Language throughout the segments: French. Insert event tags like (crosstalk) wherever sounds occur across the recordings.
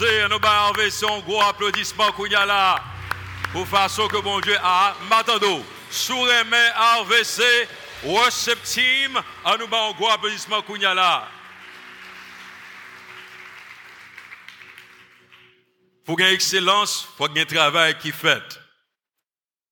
Nous allons RVC un gros applaudissement. Pour façon que bon Dieu a. M'attendons. Sous remet RVC, worship team, à nous un gros applaudissement qu'on y a là. Pour une excellence, faut qu'il travail qui fait.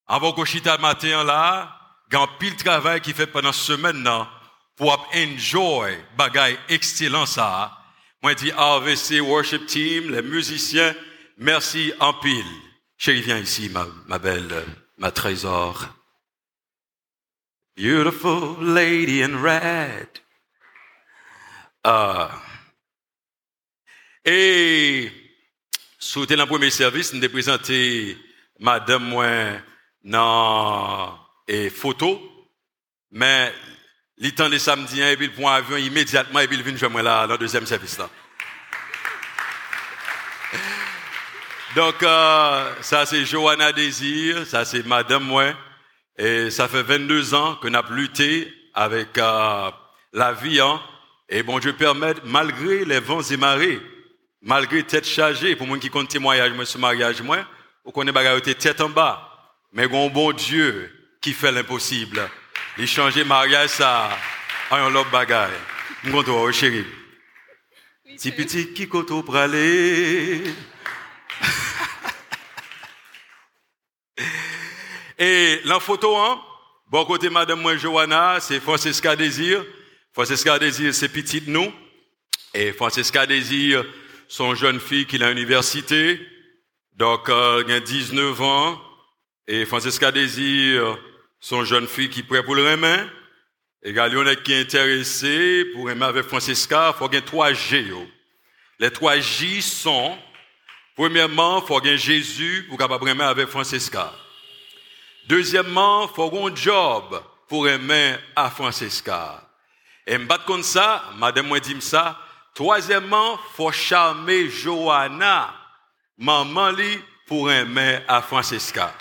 Avant qu'on chita matin là, il a un pile travail qui fait pendant ce semaine là, pour enjoy bagay excellent ça. Moi, dis RVC Worship Team, les musiciens, merci en pile. Chérie, viens ici, ma, belle, ma trésor. Beautiful lady in red. Ah. Et, sous le premier service, nous présenté madame moi dans et photo, mais le temps de samedi, et puis il prend avion immédiatement, et puis il vient jouer moi là, dans le deuxième service là. Donc, euh, ça c'est Johanna Désir, ça c'est Madame moi, et ça fait 22 ans nous avons lutté avec euh, la vie, hein, et bon Dieu permet, malgré les vents et marées, malgré tête chargée, pour moi qui compte témoignage, moi, ce mariage, moi, on connaît bagarre tête en bas, mais un bon Dieu qui fait l'impossible. Il change mariage ça en un autre bagaille. M'gonto chéri. Si petit qui koto pralé? (laughs) Et la photo, hein, bon côté madame moi Johanna, c'est Francesca Désir. Francesca Désir, c'est petite nous. Et Francesca Désir, son jeune fille qui est à l'université. Donc, euh, il a 19 ans. Et Francesca Désir, son jeune fille qui est prêt pour le remet. Et qui est intéressé pour aimer avec Francesca, il faut qu'il ait trois G. Les trois J sont, premièrement, il faut qu'il ait Jésus pour capable aimer avec Francesca. Deuxièmement, il faut qu'il y ait un job pour aimer à Francesca. Et me ça, madame moi dit ça. Troisièmement, il faut charmer Johanna, maman pour aimer à Francesca.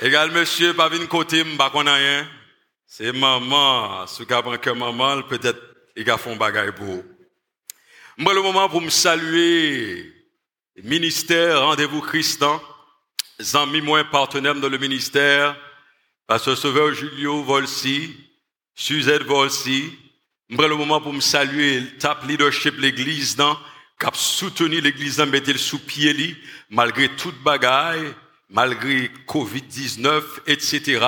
Égal, monsieur, pas vin côté, m'ba qu'on rien. C'est maman, ce qui apprend que maman, peut-être, il a fait un bagage pour vous. Moi, le moment pour me saluer, ministère, rendez-vous Christian, amis moins partenaires dans le ministère, Pasteur Sauveur Julio Volsi, Suzette Volsi, moi, le moment pour me saluer, le tap leadership l'église, dans, cap soutenu l'église, dans, mettre le sous pied, malgré toute bagaille, malgré Covid-19, etc.,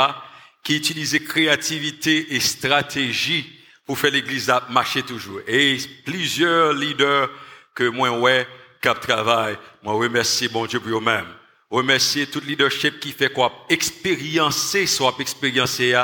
qui utilisait créativité et stratégie pour faire l'église marcher toujours. Et plusieurs leaders que moi, ouais, cap travail, moi, remercie bon Dieu pour eux-mêmes. Remercier tout leadership qui fait quoi? Expériencer, soit expériencer,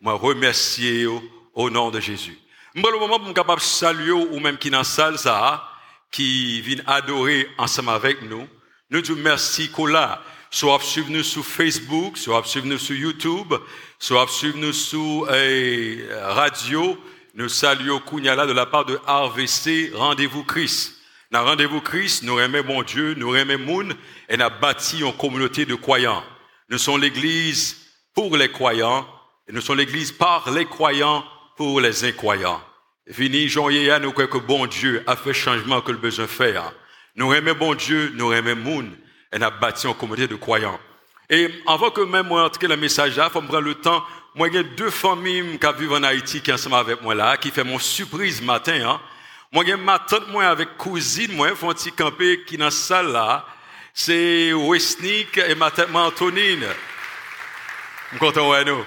moi, remercier au, nom de Jésus. Moi, le moment suis capable de saluer ou même qui dans salle, ça, qui vient adorer ensemble avec nous, nous disons merci, Kola soit suivre nous sur Facebook, soit suivre nous sur YouTube, soit suivre nous sur eh, radio. Nous saluons Kounyala de la part de RVC Rendez-vous Christ. Dans Rendez-vous Christ, nous aimons mon Dieu, nous aimons Moun, et nous avons bâti une communauté de croyants. Nous sommes l'église pour les croyants, et nous sommes l'église par les croyants pour les incroyants. Fini, Jean nous croyons que bon Dieu a fait changement que le besoin faire. Nous aimons bon Dieu, nous aimons Moun, elle a bâti une communauté de croyants. Et avant que même moi entrer le message là, faut me prendre le temps. Moi, il a deux familles qui vivent en Haïti qui sont ensemble avec moi là, qui fait mon surprise matin. Hein. Moi, il a ma tante moi avec cousine moi, font petit camper qui dans la salle là. C'est Westnick et ma tante Antonine. Je suis content ouais nous.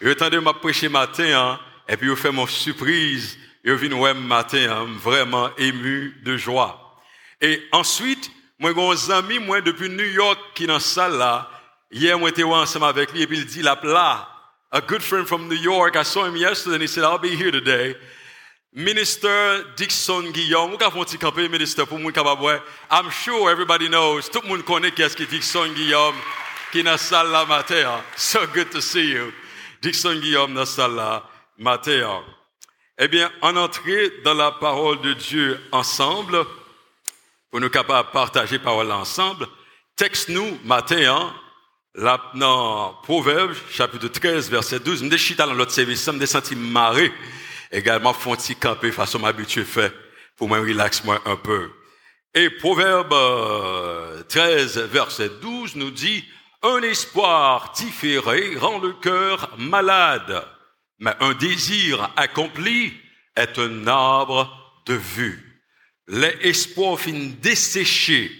Et de m'a prêcher matin hein, et puis je fais mon surprise. Je viens ouais matin hein, vraiment ému de joie. Et ensuite, moi, j'ai un ami, moi, depuis New York, qui est dans la. Hier, moi, j'étais ensemble avec lui, et puis il dit, là, là, a good friend from New York, I saw him yesterday, and he said, I'll be here today. Minister Dixon Guillaume, vous avez un petit campé, ministre, pour moi, I'm sure everybody knows, tout le monde connaît qui est ce Dixon Guillaume, qui est dans la matin. So good to see you. Dixon Guillaume dans la salle là, matin. Eh bien, en entrée dans la parole de Dieu ensemble, pour nous capables de partager parole ensemble, texte-nous, matin, hein, là, dans Proverbe, chapitre 13, verset 12, me chita dans l'autre service, me senti marrer, également, font-ils camper façon m'habituer fait, pour me relaxer moi un peu. Et Proverbe 13, euh, verset 12 nous dit, un espoir différé rend le cœur malade, mais un désir accompli est un arbre de vue. Les espoirs finissent desséchés,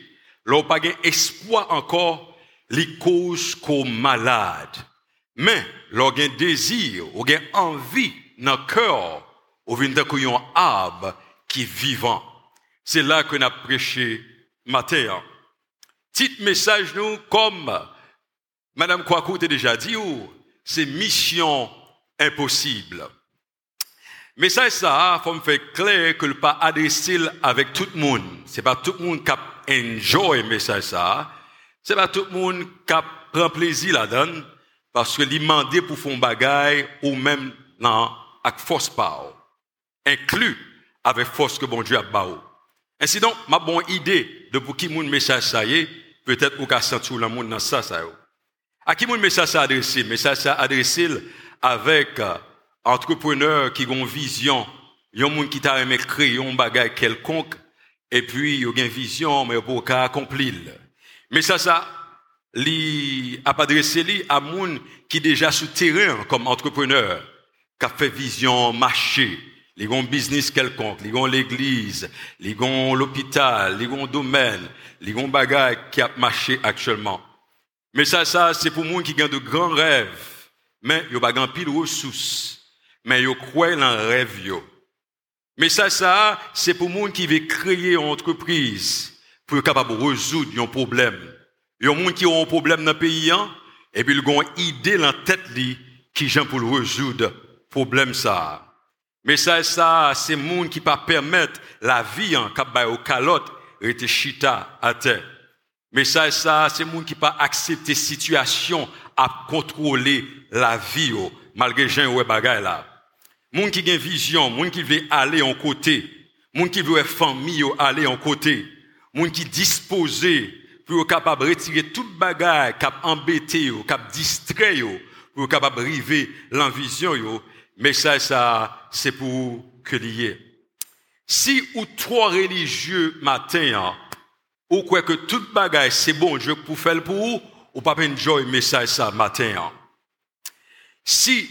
l'on pas espoir encore, les causes qu'au malade. Mais, l'on a désir, a envie dans le cœur, ou vient un arbre qui est vivant. C'est là qu'on a prêché matin. Petit message nous, comme Madame Kwaku t'a déjà dit, c'est mission impossible. Mesaj sa, fòm fè kler ke l pa adresil avèk tout moun. Se pa tout moun kap enjoy mesaj sa, se pa tout moun kap pren plezi la dan, paske li mande pou fon bagay ou mèm nan ak fòs pa ou. Inklu avèk fòs ke bon Diyo ap ba ou. Ensi don, ma bon ide de pou ki moun mesaj sa ye, petèt ou ka sentou la moun nan sa sa yo. A ki moun mesaj sa adresil? Mesaj sa adresil avèk... entrepreneurs qui ont vision, a un monde qui t'a aimé créer un quelconque, et puis il a une vision, mais pour qu'à accomplir. Mais ça, ça, li a adressé li à monde qui déjà sur terrain comme entrepreneur, qui a fait vision marché, les ont business quelconque, les ont l'église, les ont l'hôpital, les ont domaine, les ont bagage qui a marché actuellement. Mais ça, ça, c'est pour moi qui ont de grands rêves, mais yo pas grand pile ressources, mais yo croient dans rêve yo. Mais ça, ça, c'est pour monde qui veut créer une entreprise pour capable résoudre un problème. Il y a des gens qui ont un problème dans pays, hein, et puis ils ont idée dans tête qui vient pour résoudre problème ça. Mais ça, ça, c'est monde qui pas permettre la vie en hein, au calotte rester chita à terre. Mais ça, ça, c'est monde qui pas accepter situation à contrôler la vie malgré gens ouais bagay là. Moun qui a vision, moun qui veut aller en côté, moun qui veut famille aller en côté, moun qui disposé pour capable retirer toute bagaille cap embêté yo, cap distrait yo, pour capable river l'envision yo, mais ça ça c'est pour que lié. Si ou trois religieux matin hein, ou quoi que toute bagaille c'est bon Dieu pour faire pour vous, ou pas enjoy message ça matin. Hein. Si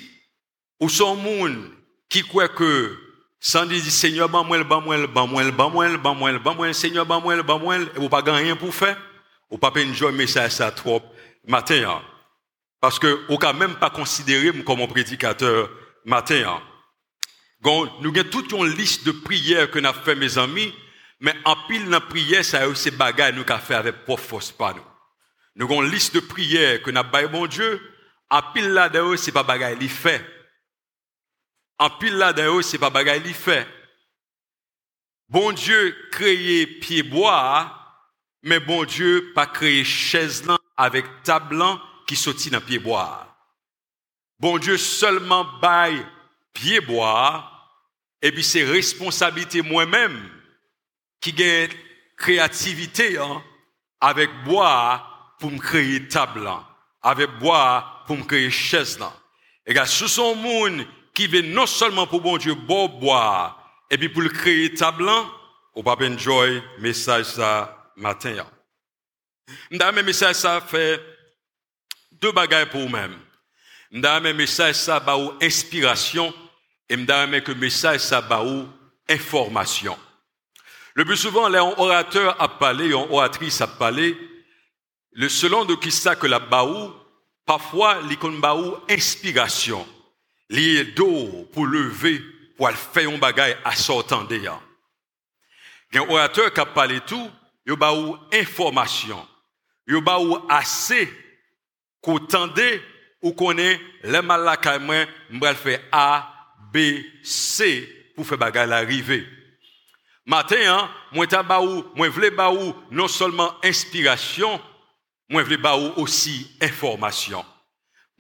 ou son monde qui croit que sans dire Seigneur ban moi ban moi ban moi ban moi ban moi ban moi Seigneur ban moi ban moi et vous pas rien pour faire, ou pas enjoy message ça trop matin. Hein. Parce que ou quand même pas considérer comme un prédicateur matin. Hein. nous avons toute une liste de prières que nous avons fait, mes amis, mais en pile dans prière, ça a ces bagages nous avons fait avec pour force pas nous. Nous avons une liste de prières que nous avons bon Dieu. En pile là-dedans, c'est pas bagaille li fait. En pile là-dedans, c'est pas bagaille fait. Bon Dieu créé pied bois, mais bon Dieu pas créé chaise avec table qui sortit dans pied bois. Bon Dieu seulement baille pied bois, et puis c'est responsabilité moi-même qui gagne créativité hein, avec bois pour me créer table avec bois pour me créer chaise là. Et gars, ce sont monde qui veut non seulement pour bon Dieu boire et puis pour le créer table ou pas enjoy message ça matin. M'dame message ça fait deux bagages pour vous-même. M'dame message ça ba ou inspiration et m'dame que message ça ba ou information. Le plus souvent, les orateurs a parlé, les oratrices a parlé, le selon de qui ça que la baou, parfois, l'icône baou inspiration. liye do pou leve pou al feyon bagay asotan deya. Gen orateur kap pale tou, yo ba ou informasyon, yo ba ou ase kou tende ou konen le mal la kaymen mbrel fe A, B, C pou fe bagay la rive. Maten an, mwen ta ba ou, mwen vle ba ou non solman inspirasyon, mwen vle ba ou osi informasyon.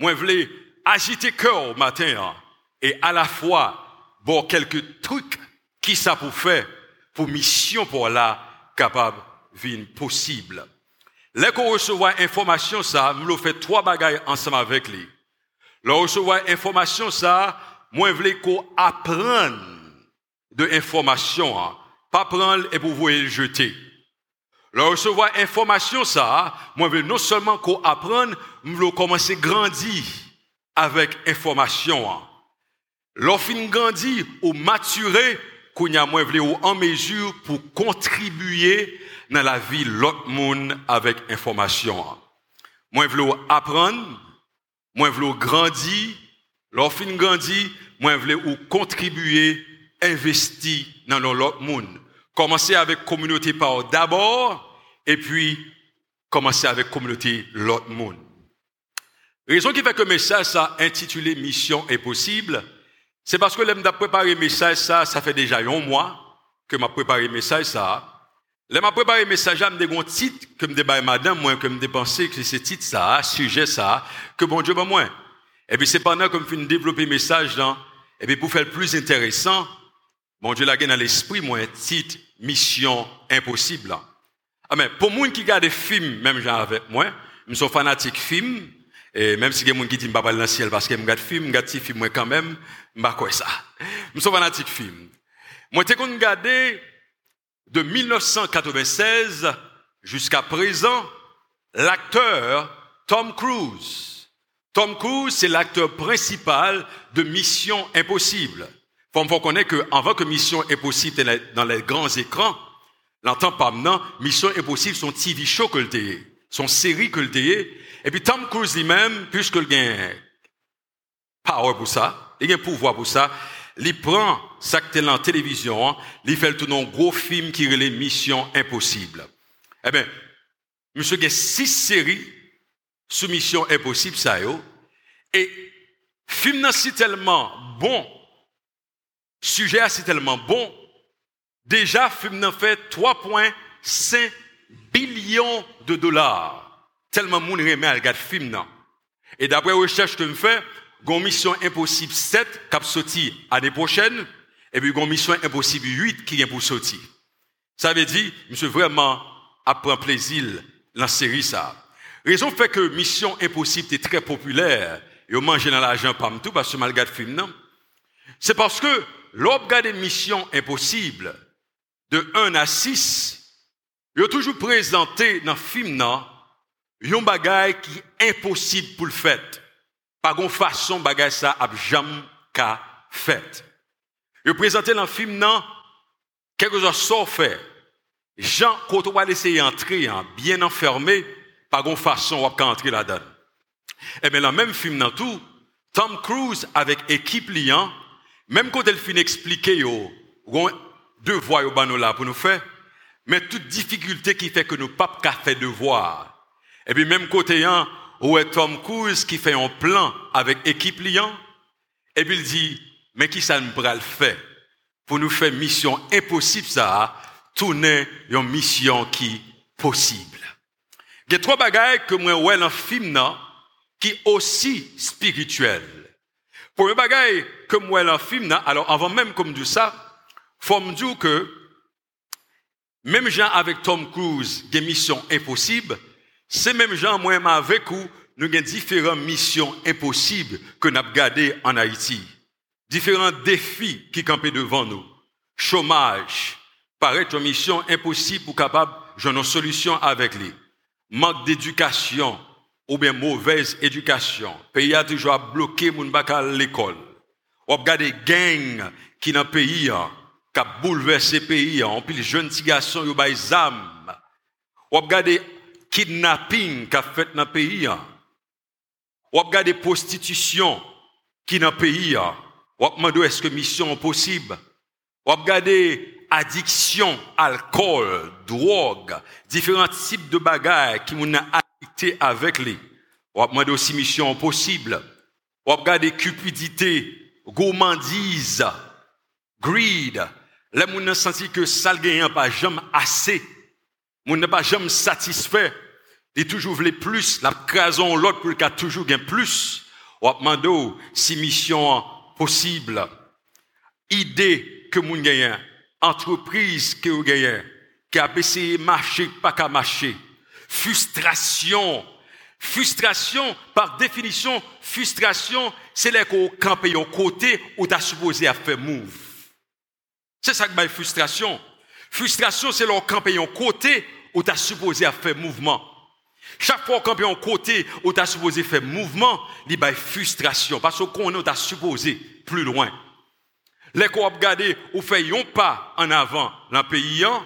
Mwen vle agiter cœur au matin hein, et à la fois bon quelques trucs qui ça pour faire pour mission pour la capable vie possible. Là qu'on reçoit information ça, nous fait trois bagailles ensemble avec lui. Là recevoir information ça, moi veux qu'on apprenne de information hein, pas prendre et pour vous jeter. Le recevoir information ça, moi veux non seulement qu'on apprenne, je veux commencer à grandir avec information. Lorsqu'on grandit ou maturer, qu'on a moins ou en mesure pour contribuer dans la vie l'autre monde avec information. Moi je veux apprendre, moi je veux grandir, lorsqu'on grandit, moi je veux contribuer, investir dans l'autre monde. Commencer avec communauté par d'abord, et puis commencer avec communauté l'autre monde. Raison qui fait que le message ça intitulé Mission est possible, c'est parce que d'a préparé message ça, ça fait déjà un mois que m'a préparé message ça. L'homme m'a préparé message, j'ai un titre que me débat madame, moi, que me dépensé que c'est titre ça, sujet ça, que bon Dieu, ben moi. Et puis c'est pendant que je développer message là, et puis pour faire le plus intéressant, Bon Dieu l'a dans l'esprit, moi, un titre, mission impossible. Ah, mais pour moi qui regarde films, même genre avec moi, je suis fanatique film, et même si il y a qui disent, je ne dans le ciel parce que je regarde film, je des films, moi, quand même, je ne quoi ça? Je suis fanatique film. Moi, j'ai regardé de 1996 jusqu'à présent l'acteur Tom Cruise. Tom Cruise, c'est l'acteur principal de Mission Impossible. Faut me connaître que avant que Mission Impossible dans les grands écrans, l'entend pas maintenant, Mission Impossible son TV show que son série que le et puis Tom Cruise lui-même, puisque il a power pour ça, il a pouvoir pour ça, il prend dans la télévision, il fait tout un gros film qui relève Mission Impossible. Eh bien, monsieur a six séries sous Mission Impossible, ça et film c'est tellement bon sujet c'est tellement bon. Déjà, film fait 3,5 billions de dollars. Tellement moun à regarder film Et d'après recherche que je fais, une mission impossible 7 qui sorti l'année prochaine, et puis une mission impossible 8 qui vient pour sortir. Ça veut dire, monsieur vraiment apprend plaisir dans la série ça. Raison fait que Mission Impossible est très populaire, et on mange dans l'argent pas tout parce que malgré le film, non? C'est parce que l'objet des missions impossibles, de 1 à 6, il a toujours présenté dans le film, un bagage qui est impossible pour le faire. Pas de façon, bagage ça a jamais qu'à fait. Il a présenté dans le film, non, quelque chose sans faire. Jean, quand on va essayer d'entrer, hein, bien enfermé, pas de façon, on va entrer là-dedans. Eh bien, dans le même film, dans tout, Tom Cruise avec équipe liant, même quand elle finit d'expliquer, yo, deux voies au là pour nous faire, mais toute difficulté qui fait que nous pas faire devoir. Et puis même côté un, où est Tom Cruise qui fait un plan avec équipe liant, et puis il dit, mais qui ça nous le faire? Pour nous faire mission impossible ça, tourner une mission qui possible. Il y a trois bagages que moi ouais dans film qui aussi spirituel. Pour un bagaille que moi dans film alors avant même comme dit ça, faut me que même gens avec Tom Cruise, des missions impossibles, c'est même gens moi avec vous, nous avons différentes missions impossibles que nous avons en Haïti. Différents défis qui campent devant nous. Chômage, paraît une mission impossible pour capable de une solution avec lui. Manque d'éducation, ou bien mauvaise éducation. Pays a toujours bloqué mon bac à l'école. On des gangs qui dans le pays, qui a bouleversé le pays, hein. on pile jeunes garçons, qui ont âmes. On regarde des kidnapping qui a fait dans le pays. Hein. On regarde des prostitutions qui dans le pays. On demande est-ce que mission est possible. On regarde addiction, alcool, drogue, différents types de bagages qui m'ont avec lui. On va aussi mission possible. On va regarder cupidité, gourmandise, greed. Les gens ne senti que ça ne pas jamais assez. Moun ne pas jamais satisfait. Il toujours voulu plus. La crason l'autre pour qu'il toujours gain plus. On va demander si mission possible. Idée que moun gagne. Entreprise que vous gagnez. Qui a essayé de marcher, pas qu'à marcher frustration. Frustration, par définition, frustration, c'est là qu'on campe au côté où tu supposé à faire move. Se sak bay frustrasyon. Frustrasyon se lor kampe yon kote ou ta suppose a fe mouvman. Chak fwa kampe yon kote ou ta suppose fe mouvman, li bay frustrasyon. Paso konen ou ta suppose plus loin. Lek ou ap gade ou fe yon pa an avan lan peyi an,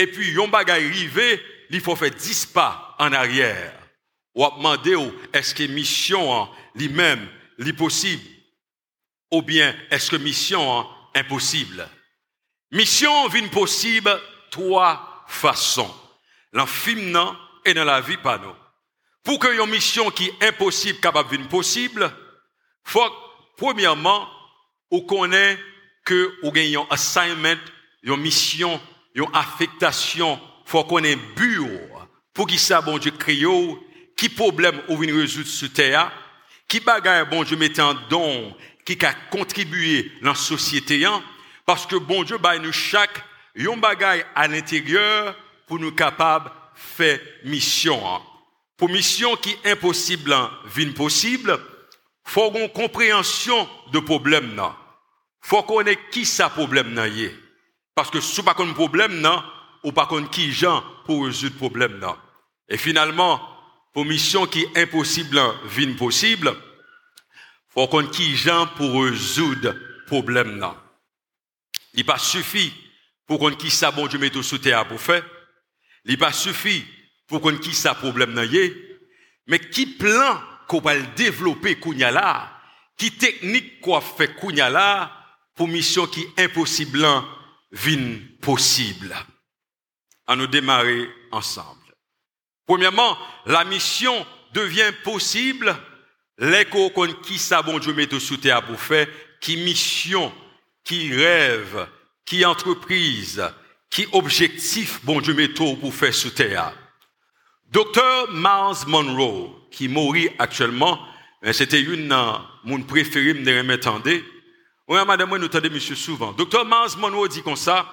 epi yon bagay rive, li fo fe dis pa an aryer. Ou ap mande ou, eske misyon an li mem, li posib, ou bien eske misyon an imposible. Mission vient possible trois façons. Dans le et dans la vie pas nous. Pour que une mission qui est impossible capable de possible, faut premièrement on connaît que ou gagne un assignment, une mission, une affectation, faut qu'on ait bureau pour qui ça bon Dieu crée qui problème ou vient résoudre sur terre, qui bagaille bon Dieu mettait en don, qui a contribué dans la société parce que bon Dieu nous chaque un bagaille à l'intérieur pour nous capables faire mission. Hein. Pour mission qui est impossible, hein, vine possible, faut une compréhension de problème là. Faut qu'on ait qui ça problème là Parce que si pas un problème là, ou pas qu'on qui gens pour résoudre problème là. Et finalement, pour mission qui est impossible, hein, vine possible, faut qu'on qui gens pour résoudre problème là. Il pas suffit pour qu'on qui ça bon Dieu mette sous terre pour faire. Il pas suffit pour qu'on qui ça problème nan mais qui plan qu'on va développer kounya là, qui technique qu'on fait kounya là pour mission qui impossible vin possible? À nous démarrer ensemble. Premièrement, la mission devient possible l'écho qu'on qui ça bon Dieu mette sous terre pour faire, qui mission, qui rêve, qui entreprise, qui objectif bon Dieu met pour faire sous terre. Docteur Miles Monroe, qui mourit actuellement, c'était une de mon préféré de m'entendez. Oui, madame, nous entendons monsieur souvent. Docteur Miles Monroe dit comme ça,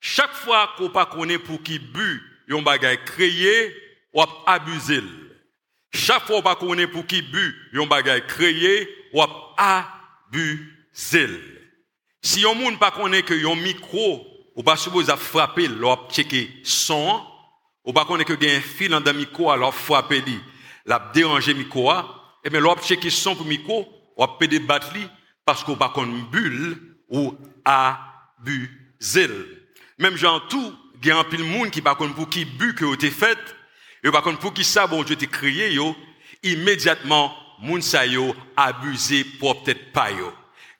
chaque fois qu'on pas connaît pour qui but, yon bagay créé, ou abusé. Chaque fois qu'on pas connaît pour qui but, yon bagay créé, ou abusé. Si yon moun pas connaît que yon micro ou pas supposé frapper, l'op checker son, ou pas connaît que y a un fil dans le micro, alors frapper li, la déranger micro, et eh bien l'op checker son pour micro, ou peut débattre li, parce qu'on pas connaît bulle ou abuser. Même genre tout, il y a un pile monde qui pas connaît pour qui but que été fait, et pas connaît pour qui ça bon Dieu t'ai créé yo, immédiatement moun sa yo abusé pour peut-être pas yo.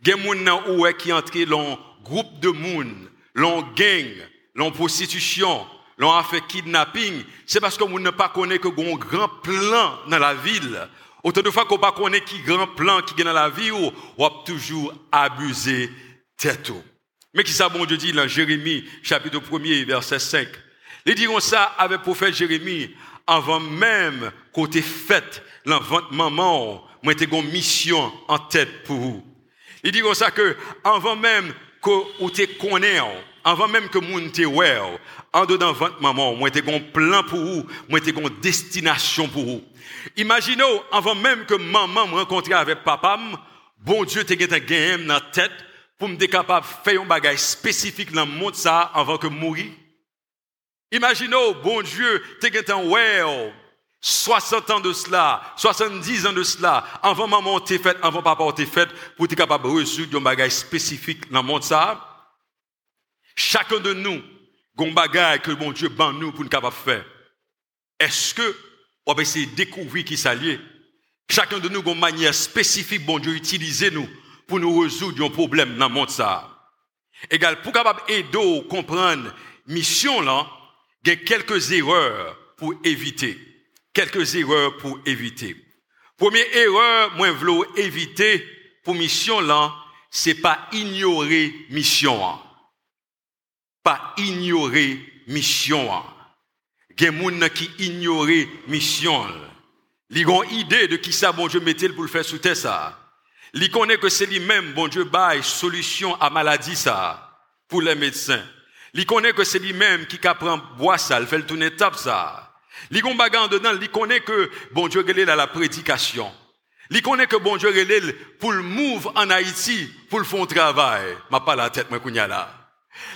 Gen moun nan oué qui entré dans groupe de moun l'on gang, l'on prostitution, l'on a fait kidnapping, c'est parce que vous ne pas connaît que un grand plan dans la ville. Autant de fois qu'on pas connaît qui grand plan qui est dans la ou on a toujours abusé tête. Mais qui ça, bon Dieu dit dans Jérémie, chapitre 1er, verset 5. Les diront ça avec le prophète Jérémie, avant même qu'on t'ait fait l'envente maman, moi une mission en tête pour vous. Ils diront ça que, avant même que ou te connais, avant même que moun te ouais, en dedans votre maman, moi t'ai un plan pour vous, moi t'ai une destination pour vous. Imaginez, avant même que maman me rencontre avec papa, bon Dieu t'ai gagné dans la tête pour me capable faire un bagage spécifique dans le monde avant que mourir. Imaginez, bon Dieu t'ai gagné ouais, 60 ans de cela, 70 ans de cela, avant maman t'es fait, avant papa t'es fait, pour être capable de résoudre un bagage spécifique dans le monde ça. Chacun de nous, un bagage que mon Dieu ban nous pour nous capable faire. Est-ce que on va essayer de découvrir qui s'allie? Chacun de nous, une manière spécifique, bon Dieu, utiliser nous pour nous résoudre un problème dans le monde ça. Égal, pour capable aider comprendre mission là, il y a quelques erreurs pour éviter quelques erreurs pour éviter. Première erreur, moi, je veux éviter pour mission là, c'est pas ignorer mission. Pas ignorer mission. Il y a des gens qui ignorent mission. Ils ont idée de qui ça, bon Dieu, mettait pour le faire sous ça. Ils connaissent que c'est lui-même, bon Dieu, bail solution à maladie ça, pour les médecins. Ils connaissent que c'est lui-même qui prend bois ça, il fait le tourner ça. Li gon bagan dedans, li connaît que bon Dieu relève à la prédication. Li connaît que bon pour le move en Haïti, pour le fond travail. Ma pas la tête, moi, kounya là.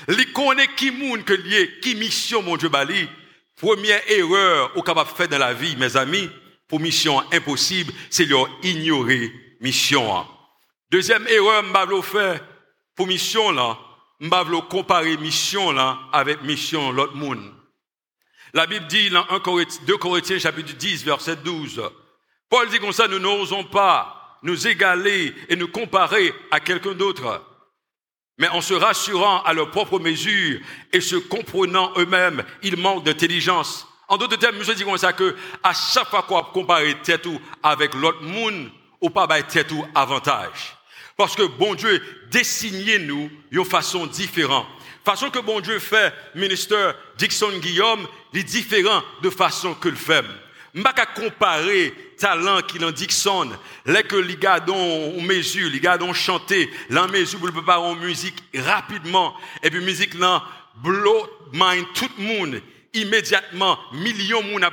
Li connaît qui moun que lié, qui mission mon Dieu bali. Première erreur au capable faire dans la vie, mes amis, pour mission impossible, c'est leur ignorer mission. Deuxième erreur, m'bavlo faire pour mission là, m'bavlo comparer mission là avec mission l'autre monde. La Bible dit dans 1 Corinthiens, 2 Corinthiens chapitre 10 verset 12. Paul dit comme ça, nous n'osons pas nous égaler et nous comparer à quelqu'un d'autre mais en se rassurant à leur propre mesure et se comprenant eux-mêmes, ils manquent d'intelligence. En d'autres termes, je dis comme ça que à chaque fois qu'on compare tête avec l'autre monde, ou pas bah, tête ou avantage. Parce que bon Dieu dessiné nous d'une façon différente. Façon que bon Dieu fait, ministre Dixon Guillaume, est différent de façon que le fait. M'a qu'à comparer talent qu'il en Dixon, les que les gars dont mesure, les gars chanter, la mesure pour le préparer en musique rapidement, et puis musique là, blow mind tout le monde, immédiatement, millions de monde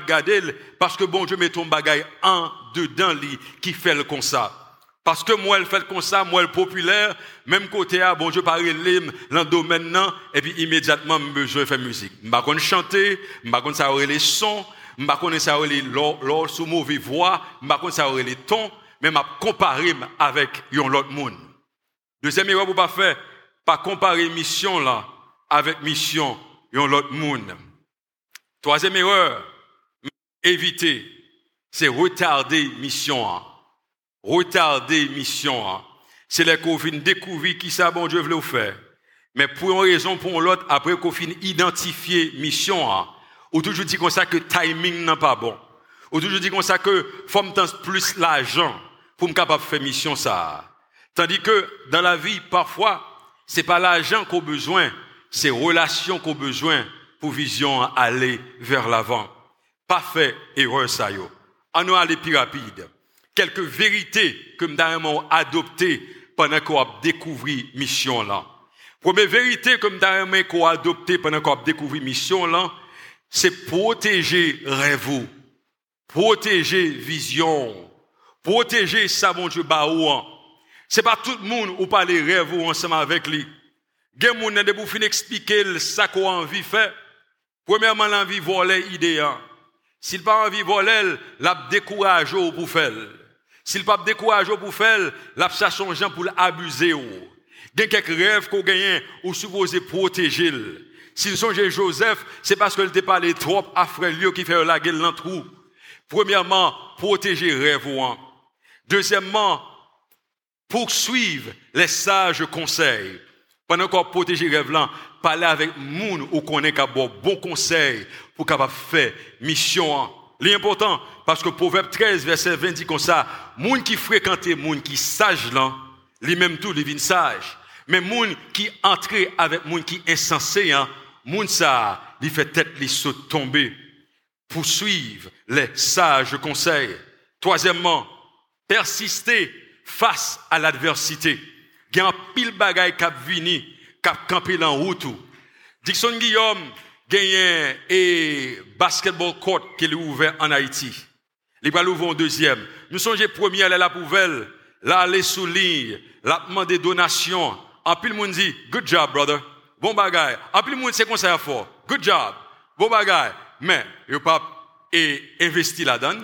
parce que bon Dieu met ton bagage en dedans qui fait le ça. Parce que moi, elle fait comme ça, moi, elle populaire, même côté, à bon Dieu, parle non, et puis immédiatement, je vais faire musique. Je vais chanter, je vais ça les sons, je ne connais pas l'or sous mauvaise voix, je ne pas les tons, mais je comparer avec l'autre monde. Deuxième erreur pour pas faire, pas comparer mission là avec mission l'autre monde. Troisième erreur, éviter, c'est retarder mission. Hein. Retarder mission. Hein. C'est là qu'on découvrir qui ça bon Dieu veut faire. Mais pour une raison pour l'autre, après qu'on finit identifier mission, hein, ou toujours dit comme ça que timing n'est pas bon. Ou toujours dit comme ça que faut me plus l'argent pour me capable de faire mission ça. Tandis que dans la vie, parfois, c'est pas l'argent qu'on besoin, c'est relation qu'on besoin pour vision aller vers l'avant. Pas fait erreur ça yo. On va aller plus rapide. Quelques vérités que nous avons adoptées pendant qu'on a découvert mission là. Première vérité que nous avons adoptée pendant qu'on a découvert mission là, c'est protéger rêve, protéger vision, protéger ça, mon Dieu, baouan. C'est pas tout le monde ou pas les rêves ensemble avec lui. Gen moun nan de pour fin expliquer ça qu'on envie faire. Premièrement, l'envie voler idée. S'il pas envie voler, l'a décourage pour faire. S'il pas décourage pour faire, l'a cherche gens pour l'abuser. Gen quelques rêves qu'on gagne ou supposé protéger. S'il songe Joseph, c'est parce qu'il n'était pas les trop à frère qui fait la gueule dans trou. Premièrement, protéger rêve. Deuxièmement, poursuivre les sages conseils. Pendant qu'on protéger rêve là, parler avec moun ou qu'on est capable bon conseil pour capable faire mission. L'important, parce que Proverbe 13, verset 20 dit comme ça, moun qui fréquente moun qui sage là, lui-même tout, devine sage. Mais moun qui entre avec moun qui insensé, hein, moun ça, il fait tête, il se tomber. Poursuivre les sages conseils. Troisièmement, persister face à l'adversité. Il pile bagaille qui vini, qui a campé dans route. Dixon Guillaume gagne et basketball court qui est ouvert en Haïti. Il va l'ouvrir en deuxième. Nous sommes les premiers à la poubelle, là aller sous ligne, là demander donation. En pile monde dit good job brother. Bon bagaille. En pile monde c'est ça fort. Good job. Bon bagaille. Mais il pas investi là-dedans.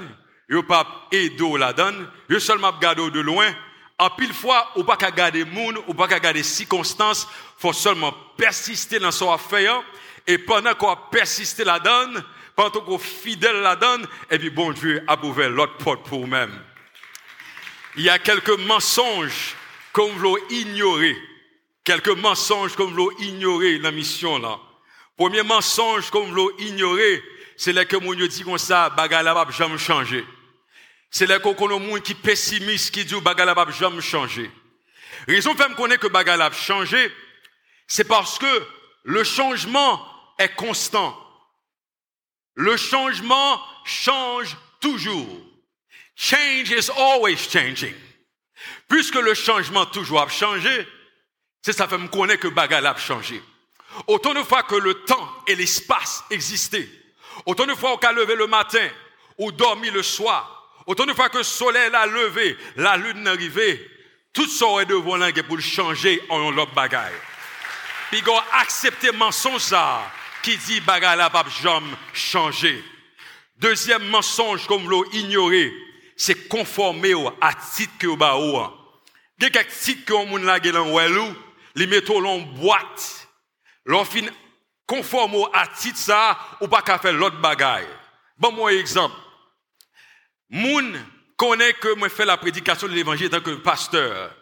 Il pas aider là-dedans. Il seulement regarder de loin en pile fois, ou pas qu'à garder monde, ou pas qu'à garder circonstances, faut seulement persister dans son affaire, et pendant qu'on persisté là-dedans, pendant qu'on fidèle là-dedans, et puis bon Dieu a ouvert l'autre porte pour vous-même. Il y a quelques mensonges qu'on veut ignorer. Quelques mensonges qu'on veut ignorer dans la mission là. Premier mensonge qu'on veut ignorer, c'est là que mon dit comme ça, bagarre là va jamais changer. C'est là qu'on connaît monde qui pessimiste, qui dit bagala va jamais changer. Raison fait me connaître que bagala a changé, c'est parce que le changement est constant. Le changement change toujours. Change is always changing. Puisque le changement toujours a changé, c'est ça fait me connaître que bagala a changé. Autant de fois que le temps et l'espace existaient, autant de fois qu'on a levé le matin ou dormi le soir, Autant de fois que le soleil a levé, la lune est arrivée, tout ça est devant pour changer en l'autre bagaille. Puis go accepter mensonge ça qui dit bagay la jamais changer. Deuxième mensonge comme l'on ignoré, c'est conformer à titre que ba ou. A quelques titres que on la gelan welou, li metto l'on. L'on fin conforme à titre ça ou pas qu'à faire l'autre bagay. Bon moi exemple. Moun connaît que moi fais la prédication de l'évangile tant que pasteur.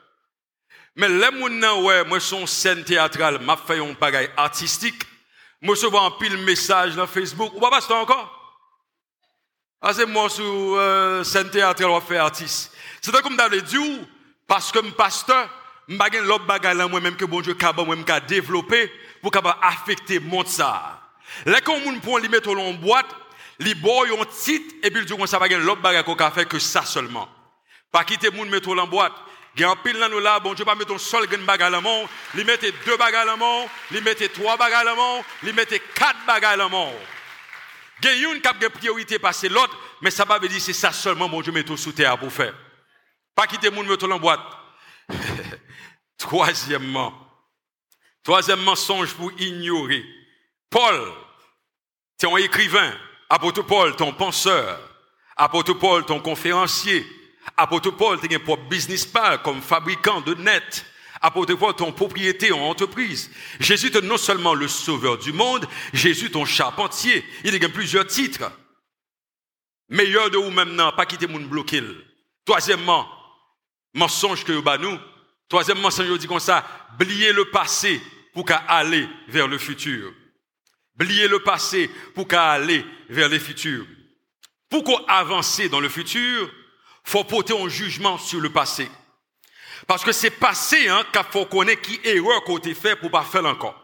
Mais les nan ouais, moi son scène théâtrale, m'a fait un bagay artistique. Moi souvent un pile message dans Facebook. Ou pas pasteur encore? Ah, c'est moi sur euh, scène théâtrale, on fait artiste. C'est comme dans le dit, parce que pasteur, je l'autre bagay là moi-même que bon Dieu capable moi-même développer pour capable affecter monde ça. Là quand on prend li mettre en boîte, li boy un titre et puis dit qu'on ça pas l'autre bagay qu'on fait que ça seulement. Pas quitter monde mettre en boîte. Il y a un pile là nous là, bon Dieu pas mettre un seul bagay là mon, li mettre deux bagay là mon, li mettre trois bagay là mon, li mettre quatre bagay là mon. Il y a une qui a priorité passer l'autre, mais ça va veut dire c'est ça seulement mon Dieu met tout sous terre pour faire. Pas quitter monde mettre en boîte. (laughs) Troisièmement, troisième mensonge pour ignorer. Paul, un écrivain. Apôtre Paul, ton penseur. Apôtre Paul, ton conférencier. Apôtre Paul, tu es un business pas comme fabricant de net. Apôtre Paul, ton propriété en entreprise. Jésus est non seulement le sauveur du monde, Jésus ton charpentier. Il a plusieurs titres. Meilleur de vous maintenant, pas quitter mon bloqué. Troisièmement, mensonge que vous nous, Troisièmement, Seigneur dit comme ça, blier le passé pour qu'à aller vers le futur. Blier le passé pour qu'à aller vers le futur. Pour qu'on avance dans le futur, faut porter un jugement sur le passé. Parce que c'est passé hein, qu'il faut connaître qui erreur qu'on a fait pour pas faire encore.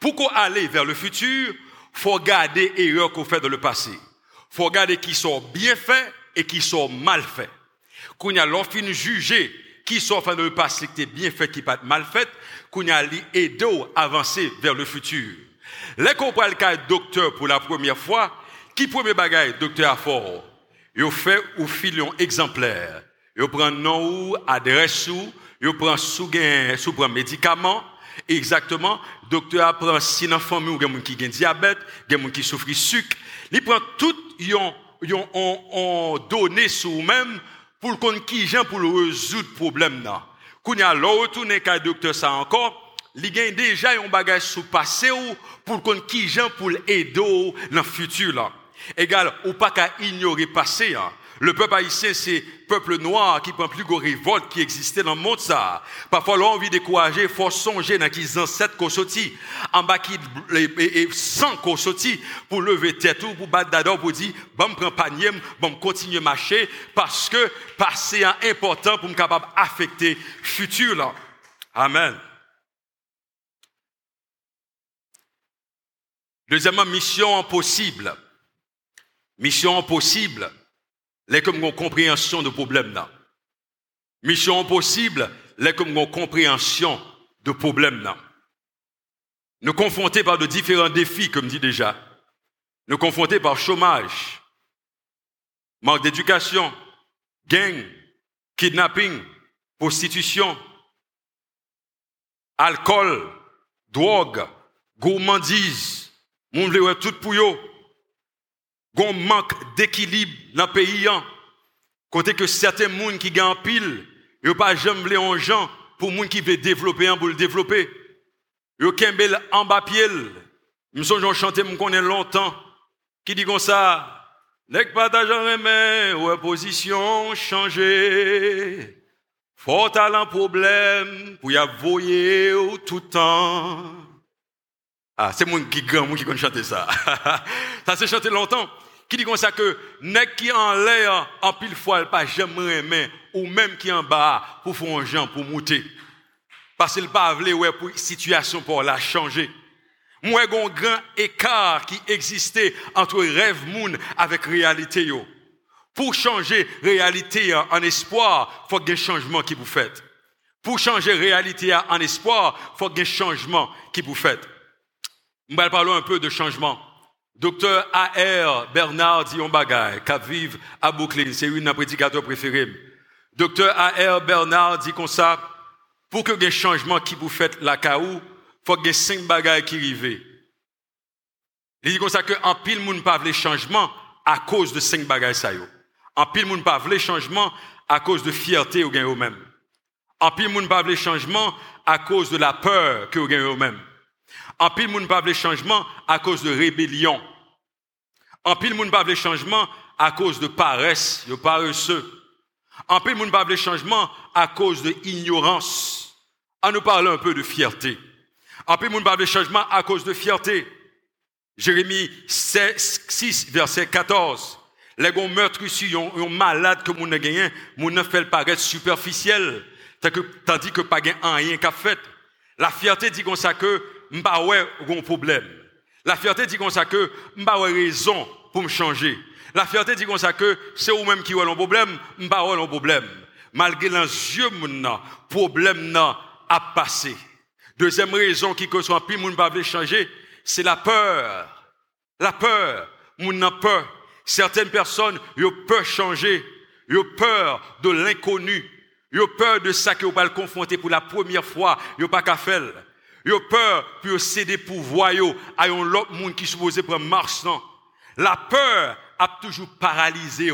Pour qu'on aller vers le futur, faut garder erreur qu'on fait dans le passé. Faut garder qui sont bien faits et qui sont mal faits. Qu'on a l'enfin jugé qui sont en de le passé qui bien fait, qui pas mal fait, qu'on a aidé à avancer vers le futur. Les qu'on le cas docteur pour la première fois, qui premier bagage docteur a fort, il fait ou filion exemplaire. Il prend nom ou adresse ou, il prend sous sous prend médicament, exactement, docteur apprend si dans famille ou quelqu'un qui a diabète, quelqu'un qui souffre de sucre, il prend tout yon yon on, donné sur même pour qu'on qui gens pour résoudre le problème là. Quand y a retourné qu'à docteur ça encore, il gagne déjà un bagage sous passé ou pour qu'on qui gens pour aider dans le futur là. Égal ou pas qu'à ignorer passé hein. Le peuple haïtien, c'est peuple noir qui prend plus de révolte qui existait dans le monde ça. Parfois, l'on envie décourager, faut songer dans qu'ils ancêtres qu'on sorti, en bas qui, et, sans qu'on pour lever tête ou pour battre d'ador pour dire, bon, prends panier, bon, continuer à marcher, parce que passé est important pour me capable affecter futur là. Amen. Deuxièmement, mission impossible. Mission impossible les comme compréhension de problème là. Mission possible, les comme compréhension de problème là. Nous confrontés par de différents défis, comme dit déjà. Nous confrontés par chômage, manque d'éducation, gang, kidnapping, prostitution, alcool, drogue, gourmandise, monde tout pour gon manque d'équilibre dans le pays côté que certains monde qui gagnent pile yo pas jamais en gens pour monde qui veut développer pour le développer. Yo kembel en bas pied. Me songe chanter me connais longtemps. Qui dit comme ça? Nek pas jamais ou position changer Fort talent problème pour y voyer tout temps. Ah, c'est mon qui grand, moi qui connais chanter ça. (laughs) ça s'est chanté longtemps. Qui dit comme ça que, nek qui en l'air, en pile fois, pas jamais aimé, ou même qui en bas, pour faire un gens, pour monter. Parce qu'il pas voulu, ouais, pour situation pour la changer. Moi, un grand écart qui existait entre rêve moun avec réalité yo. Pour changer réalité en espoir, faut qu'il y ait un changement qui vous fait. Pour changer réalité en espoir, faut qu'il y ait un changement qui vous fait. On va parler un peu de changement. Docteur A.R. Bernard Dion Bagay, qui vive à Brooklyn, c'est une des prédicateurs préférés. Docteur A.R. Bernard dit comme ça, pour que des changements qui vous faites la caou, faut ait cinq bagailles qui arrivent. Il dit comme ça que en pile moun pas les changements à cause de cinq bagailles ça yo. En pile moun pas les changements à cause de fierté ou gain eux-mêmes. En pile moun pas les changements à cause de la peur que ou gain eux-mêmes. En pile moun pas les changements à cause de rébellion. En pile moun pas les changements à cause de paresse, de paresseux. En pile moun pas les changements à cause de ignorance. En nous parlant un peu de fierté. En pile moun pas les changements à cause de fierté. Jérémie 6, verset 14. Les gens meurtres ici, ont malade que mon a gagné, mon a fait paraître superficiel, tandis que pas gain rien qu'a fait. La fierté dit comme ça que un problème. La fierté dit comme ça que ouais raison pour me changer. La fierté dit comme que c'est vous même qui ont un problème, ouais un problème. Malgré les yeux mon problème a passé. Deuxième raison qui que soit plus moun pas changer, c'est la peur. La peur. Moun n'a peur. Certaines personnes, ont peur changer. Ils ont peur de l'inconnu. Ils ont peur de ça qu'ils vont le confronter pour la première fois. Ils pas qu'à faire. Peur pour céder pouvoir à un autre monde qui supposé marche. La peur a toujours paralysé.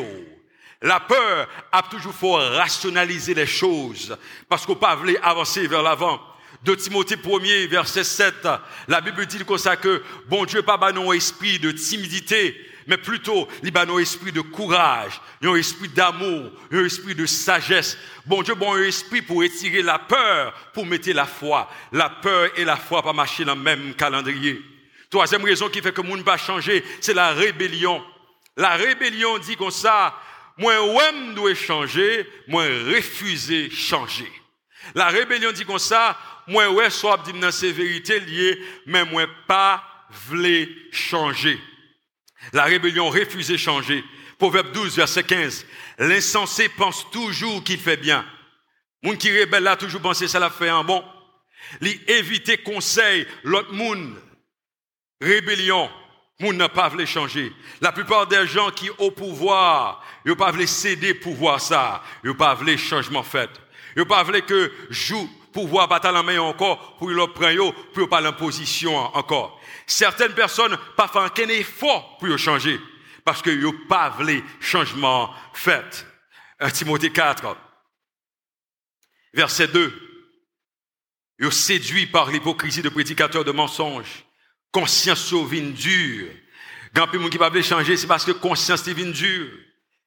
La peur a toujours fait rationaliser les choses parce qu'on pas voulu avancer vers l'avant de Timothée 1er, verset 7, la Bible dit comme ça que bon Dieu pas un esprit de timidité, mais plutôt il un esprit de courage, un esprit d'amour, un esprit de sagesse. Bon Dieu bon esprit pour étirer la peur, pour mettre la foi. La peur et la foi pas marcher dans le même calendrier. Troisième raison qui fait que monde va changer, c'est la rébellion. La rébellion dit comme ça, moi ouais doit changer, moi refuser changer. La rébellion dit comme ça, moi ouais soit dit dans sévérité liée mais moi pas voulais changer la rébellion refusait changer proverbe 12 verset 15 l'insensé pense toujours qu'il fait bien. Moun qui rebelle là toujours penser ça l'a fait un bon. Li éviter conseil l'autre monde rébellion. Moun n'a pas voulu changer la plupart des gens qui au pouvoir ils pas voulu céder pouvoir ça. Ils pas voulu changement fait. Ils pas voulu que joue pouvoir battre la main encore pour le prendre pour pas l'imposition encore. Certaines personnes pas fait aucun effort pour changer? Parce que n'ont pas voulu changement fait. Timothée 4 verset 2. Ils séduit par l'hypocrisie de prédicateurs de mensonges. Conscience sovine dure. Quand plus monde qui pas changer, c'est parce que conscience est dure.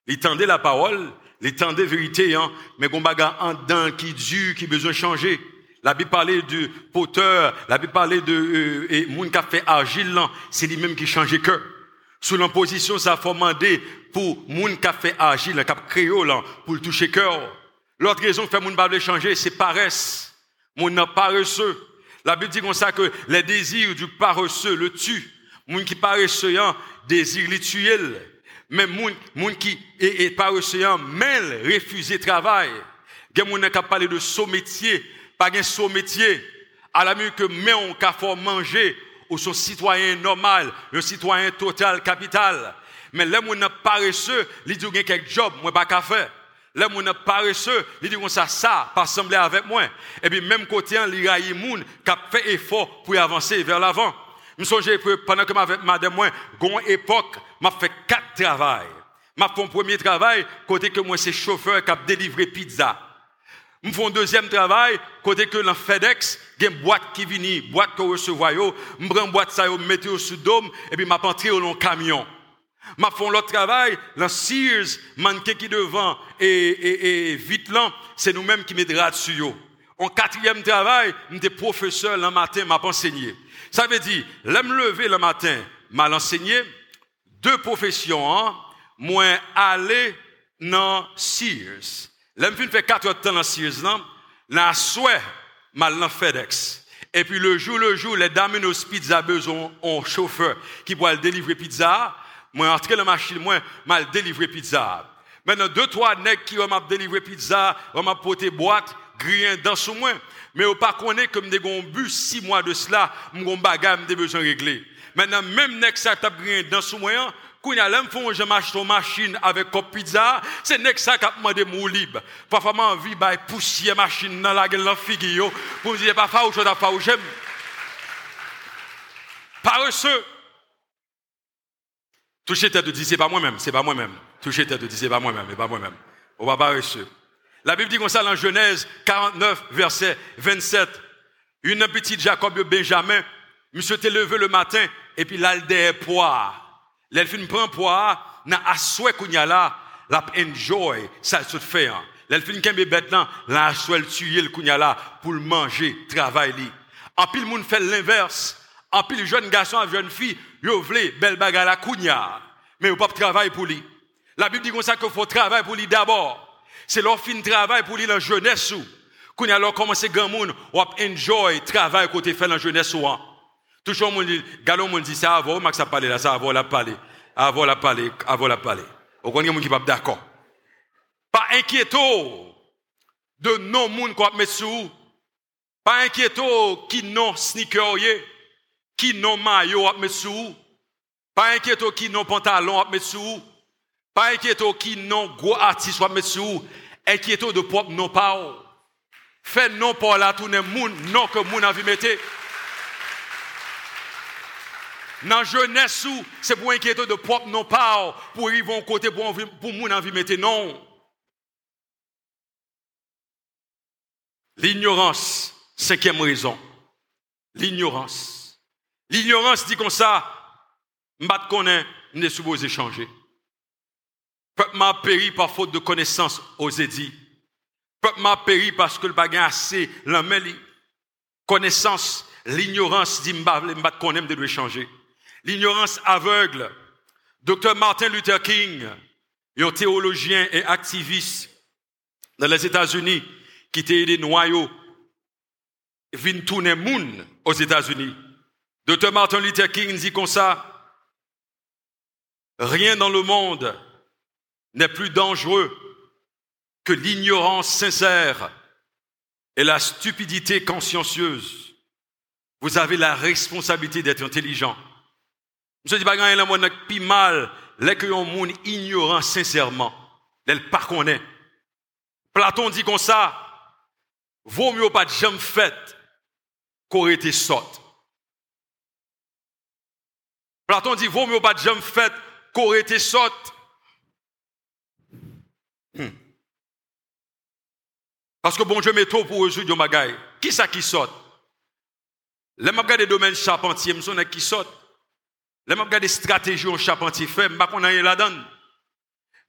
Ils tendaient la parole, temps de vérité, hein, mais qu'on bagarre en dedans qui dure, qui besoin de changer. La Bible parlait du poteur, la Bible parlait de euh, et moun qui fait argile c'est lui-même qui change cœur. Sous l'imposition, ça a demandé pour moun qui fait argile, qui a créé pour le toucher cœur. L'autre raison que fait moun pas changer, c'est paresse. Moun n'a paresseux. La Bible dit comme ça que les désirs du paresseux le tuent. Moun qui paresseux, hein, désir les mais moun, moun qui est, est par océan, mêle, refuser travail. Gen moun qui parlé de saut métier, pas métier. À la mieux que mais on fort manger, ou son citoyen normal, un citoyen total, capital. Mais les moun paresseux, ils disent gen quelque job, moi pas qu'à faire. Les moun paresseux, ils disent ça, ça, pas sembler avec moi. Et puis même côté, les raïs moun, qui fait effort pour avancer vers l'avant. Je me pendant que avec madame, moi, époque, m'a fait quatre travails. M'a fait un premier travail, côté que moi, c'est chauffeur qui a délivré pizza. Je fais un deuxième travail, côté que dans FedEx, il y a une boîte qui vient, boîte que recevoir, je prends une boîte, ça, je mets au sous dôme, et puis je entré dans le camion. Je fais l'autre travail, dans Sears, mannequin qui devant, et, et, et vite là, c'est nous-mêmes qui mettons dessus. En quatrième travail, je professeur le matin, m'a enseigné. Ça veut dire, l'aime lever le matin, mal enseigné, deux professions, hein, moins aller dans Sears. Fin fait quatre temps dans Sears, là, la souhait, mal dans FedEx. Et puis le jour, le jour, les dames nos pizza besoin un chauffeur qui pourra délivrer pizza. Moi, entrer dans la machine, moi, mal délivrer pizza. Maintenant, deux, trois nègres qui vont délivrer pizza, vont m'apporter boîte, grillé dans sous moi. Mais on pas connaît comme des gon bus six mois de cela, mon bagage des besoin régler. Maintenant même nek ça t'a grillé dans moi, quand y a l'homme font je marche ton machine avec cop pizza, c'est nek ça qui a demandé mon libre. Parfois m'a envie bah poussière machine dans la gueule la figure pour me dire pas ou je pas j'aime. paresseux. Toucher tête de dit, c'est pas moi-même, c'est pas moi-même. Toucher tête de dit, c'est pas moi-même, c'est pas moi-même. On va paresseux. La Bible dit comme ça dans Genèse 49, verset 27. Une petite Jacob de Benjamin, monsieur t'est levé le matin, et puis il poire. L'elfine prend poire, n'a à souhait qu'on y a là, la enjoy, ça se fait. Hein. L'elfine kembe bête là, la souhait tuer le kounya là, pour le manger, travailler. En pile, monde fait l'inverse. En pile, jeune garçon, jeune fille, yo vle, belle bagarre la kounya. Mais au pas travail pour lui. La Bible dit comme ça qu'il faut travailler pour lui d'abord. C'est leur fin travail pour lui dans la jeunesse. Quand il a commencé grand monde, on enjoy travail côté fait dans la jeunesse. Toujours mon dit, galon mon dit ça avant, Max a parlé là, ça avant la parler. Avant la parler, avant la parler. Au connaît monde qui pas d'accord. Pas inquiéto de non monde qu'on met sous. Pas inquiéto qui non sneaker qui non maillot à mettre sous. Pas inquiéto qui non pantalon à mettre sous. Pas inquiéto qui non gros artiste à mettre sous inquiétez de propre non pas. Faites non pour la tourner moun, non que moun a vu mettre. Dans jeunesse c'est pour inquiéter de propre non pas, pour y vont côté pour pour vu mettre non. L'ignorance, cinquième raison. L'ignorance. L'ignorance dit comme ça, m'bat connaît, n'est supposé changer. Peuple m'a péri par faute de connaissance, osé dit. Peuple m'a péri parce que le bagage assez l'emmêli. Connaissance, l'ignorance dit m'ba m'ba connaît de changer. L'ignorance aveugle. Dr Martin Luther King, un théologien et activiste dans les États-Unis qui était des noyaux vin tourner moun aux États-Unis. Dr Martin Luther King dit comme ça rien dans le monde n'est plus dangereux que l'ignorance sincère et la stupidité consciencieuse. Vous avez la responsabilité d'être intelligent. Je dis pas que le monde plus mal, les que un monde ignorant sincèrement, elle pas connaît. Platon dit comme ça, vaut mieux pas de jamais fait qu'aurait été sorte. Platon dit vaut mieux pas de jamais fait qu'aurait été sorte Hmm. Parce que bon Dieu met trop pour résoudre des Qui ça qui sort Les m'a des domaines charpentier, me sonne qui sort. Les m'a des stratégies en charpentier fait, m'pa qu'on rien là-dedans.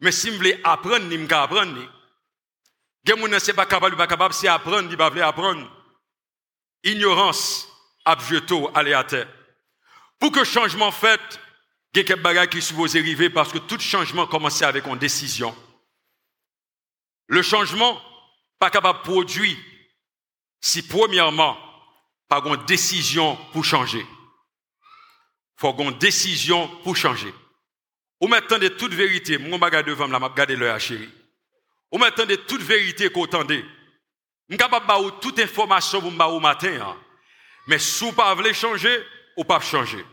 Mais si m'voulez apprendre, ni m'ka apprendre ni. Gen moun c'est pas capable, pas c'est apprendre, ni pas vle apprendre. Ignorance, abjeto, aller. Pour que changement fait, il y a quelques bagages qui supposé arriver parce que tout changement commence avec une décision. Le changement, pas capable de produire si premièrement, pas une décision pour changer. Faut une décision pour changer. Ou maintenant de toute vérité, mon bagage devant la m'a regardé le chéri. Ou maintenant de toute vérité qu'on entendait. Je capable de toute information pour au matin. Hein. Mais si vous pas voulez changer, ou pas changer.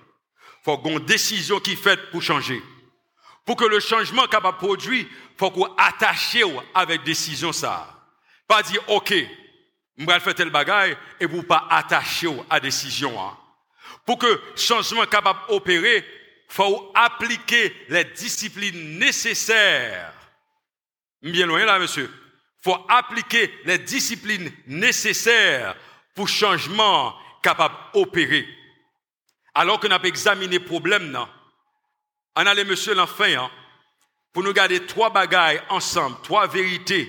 faut une décision qui fait pour changer. Pour que le changement capable de produire, faut qu'on attache avec décision ça. Pas dire, OK, vais faire tel bagaille et vous pas attacher à décision. Hein. pou ke chanjman kapab opere, fwa ou aplike le disipline neseser. Mbyen loyen la, monsye. Fwa aplike le disipline neseser pou chanjman kapab opere. Alors ke nan pe examine problem nan, an ale monsye lan fin, pou nou gade 3 bagay ansam, 3 verite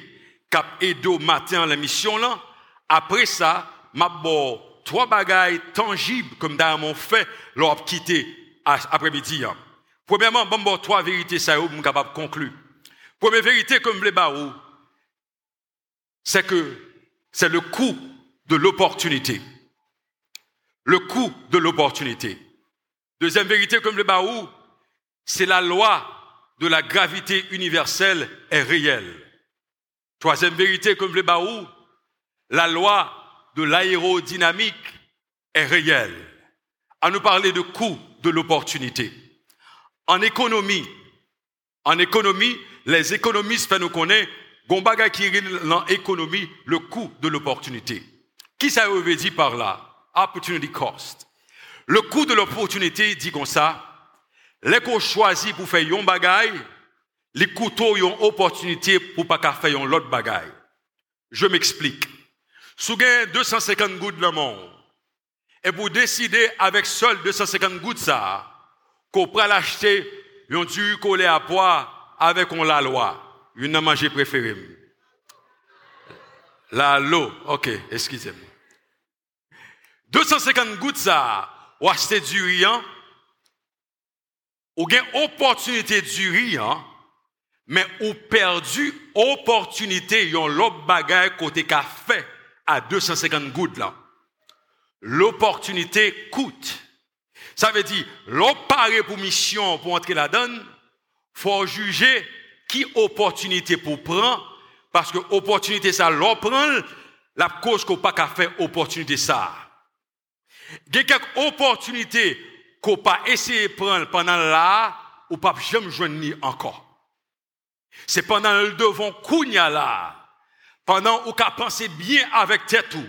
kap edo maten an la misyon lan, apre sa, mabbo trois bagailles tangibles comme dans mon fait lors quitter après-midi. Hein. Premièrement, bon, trois vérités ça suis capable de conclure. Première vérité comme les barreaux, c'est que c'est le coût de l'opportunité. Le coût de l'opportunité. Deuxième vérité comme le barreau, c'est la loi de la gravité universelle est réelle. Troisième vérité, comme le Baou, la loi l'aérodynamique est réelle. À nous parler de coût de l'opportunité. En économie, en économie, les économistes nous connaissent, Gombaga qui l'économie, le coût de l'opportunité. Qui ça veut dire par là? Opportunity cost. Le coût de l'opportunité dit comme ça, les choisit pour faire un bagaille, les couteaux ont opportunité pour pas faire un autre bagaille. Je m'explique. sou gen 250 gout nan moun, e pou deside avek sol 250 gout sa, ko pral achete yon tu kole apwa avek on la loa. Yon nan manje preferim. La lo, ok, eskizem. 250 gout sa, ou achete du riyan, ou gen opportunite du riyan, men ou perdu opportunite yon lop bagay kote ka fey à 250 gouttes là. L'opportunité coûte. Ça veut dire, l'opparé pour mission pour entrer la donne, faut juger qui opportunité pour prendre, parce que opportunité ça l'on la cause qu'on pas qu'à faire opportunité ça. Il y a quelques opportunités qu'on pas essayé de prendre pendant là, ou pas jamais joindre encore. C'est pendant le devant kounya là, pendant ou qu'à penser bien avec tête tout,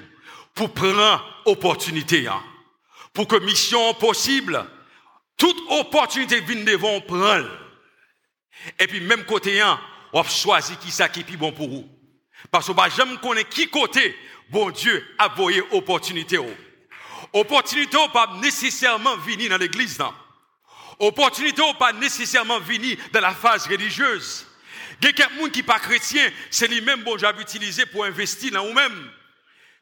pour prendre opportunité, hein. pour que mission possible, toute opportunité vienne devant prendre. Et puis même côté, hein, on choisit qui ça qui est bon pour vous. Parce que bah, j'aime connaître qui côté, bon Dieu a voyé opportunité. Oh. Opportunité pas nécessairement venir dans l'église. Non. Opportunité pas nécessairement venir dans la phase religieuse. A quelqu'un qui pas chrétien, c'est lui-même bon Dieu utilisé pour investir dans vous-même.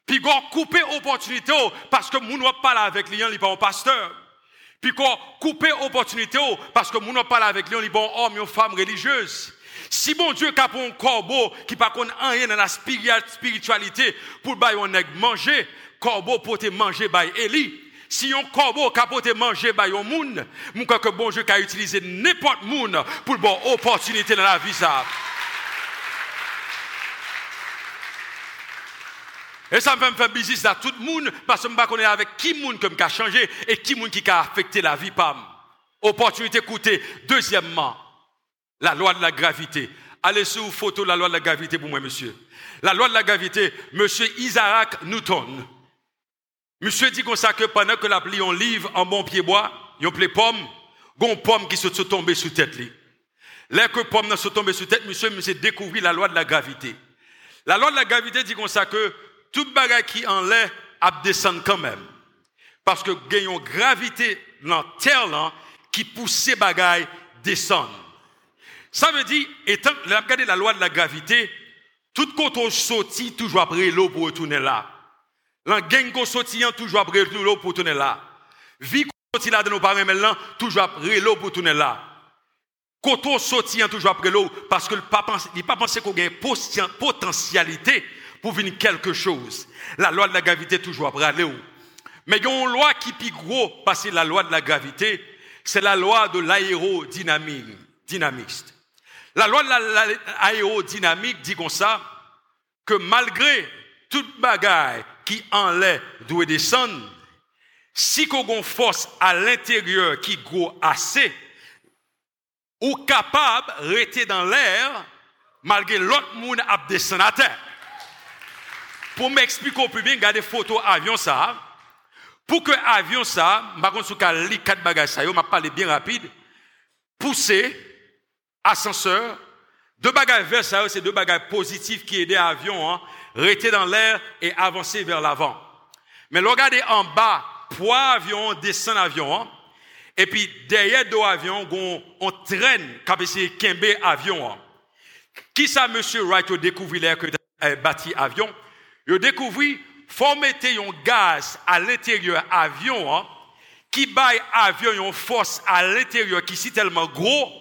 Puis qu'on coupe opportunité parce que nous ne parle avec lui, il pas un pasteur. Puis qu'on coupe opportunité parce que nous ne parle avec lui, il pas un homme, une femme religieuse. Si bon Dieu a un corbeau qui pas rien dans la spiritualité pour le manger, corbeau pour te manger by Eli. Si un corbeau pour te manger by un monde, mon que bon Dieu a utilisé n'importe monde pour bonne opportunité dans la vie ça. Et ça me fait faire business à tout le monde parce que je ne pas avec qui monde qui a changé et qui monde qui a affecté la vie pam. Opportunité coûtée. Deuxièmement, la loi de la gravité. Allez sur photo la loi de la gravité pour moi, monsieur. La loi de la gravité, monsieur Isaac Newton. Monsieur dit comme ça que pendant que la on livre en bon pied bois, yon plaît pomme, gon pomme qui se tombée sous tête li. Là que pomme se tombée sous tête, monsieur, monsieur découvert la loi de la gravité. La loi de la gravité dit comme ça que tout bagage qui en l'air a descendre quand même. Parce que gagne une gravité dans terre qui pousse ces bagailles descendre. Ça veut dire, étant, regardez la loi de la gravité, tout quand on toujours après l'eau pour retourner là. L'an gang toujours après l'eau pour retourner là. Vie qu'on là de nos parents toujours après l'eau pour retourner là. On sortit toujours après l'eau, parce que le n'a pas pensé qu'on a une potentialité pour venir quelque chose. La loi de la gravité toujours après l'eau. Mais il y a une loi qui est gros passer la loi de la gravité, c'est la loi de l'aérodynamique. La loi de l'aérodynamique dit comme ça, que malgré toute bagaille qui en l'air doit descendre, si qu'on une force à l'intérieur qui gros assez, ou capable de rester dans l'air, malgré l'autre monde a descendu à terre. Pour m'expliquer plus bien, regardez photo avion ça. Pour que avion ça, je vais vous quatre bagages vais parler bien rapide. Pousser, ascenseur, deux bagages vers ça, c'est deux bagages positifs qui aident l'avion, hein, rester dans l'air et avancer vers l'avant. Mais regardez en bas, poids avion, descend avion, et puis derrière deux avions, on, traîne, comme c'est Kembe avion. Hein. Qui ça, monsieur Wright, a découvert que euh, bâti avion? Il a découvert, faut mettre un gaz à l'intérieur avion, hein, qui baille avion une force à l'intérieur qui est tellement gros,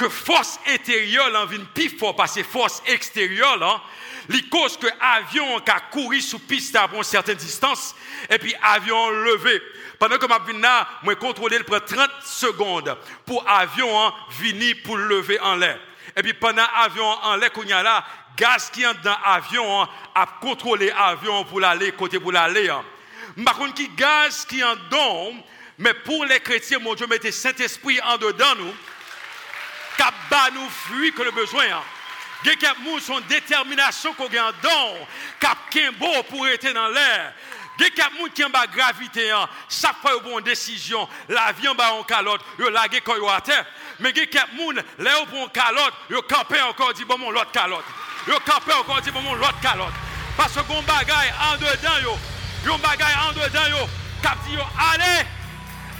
que force intérieure en vient plus fort parce que force extérieure là, les cause que avion a couru sous piste à une certaine distance et puis avion levé. Pendant que ma là, moi contrôler le 30 secondes pour avion hein, venir pour lever en l'air. Et puis pendant avion en l'air qu'on y a là, gaz qui est dans l'avion hein, a contrôlé avion pour l'aller côté pour l'aller. Hein. Par contre qui gaz qui en don mais pour les chrétiens, mon Dieu, mettez Saint-Esprit en dedans nous cap bat nous fruits que le besoin. Hein. Gen kep moun son détermination qu'on gen don, kap kembo pour être dans l'air. Gen kep moun qui en bas gravité, hein. chaque fois une décision, la vie en bas en calotte, yo lage koyo à terre. Mais gen kep moun, le yo bon calotte, yo campé encore dit bon mon l'autre calotte. Yo campé encore dit bon mon l'autre calotte. Parce que gon bagay en dedans yo, yon bagay en dedans yo, kap dit yo allez,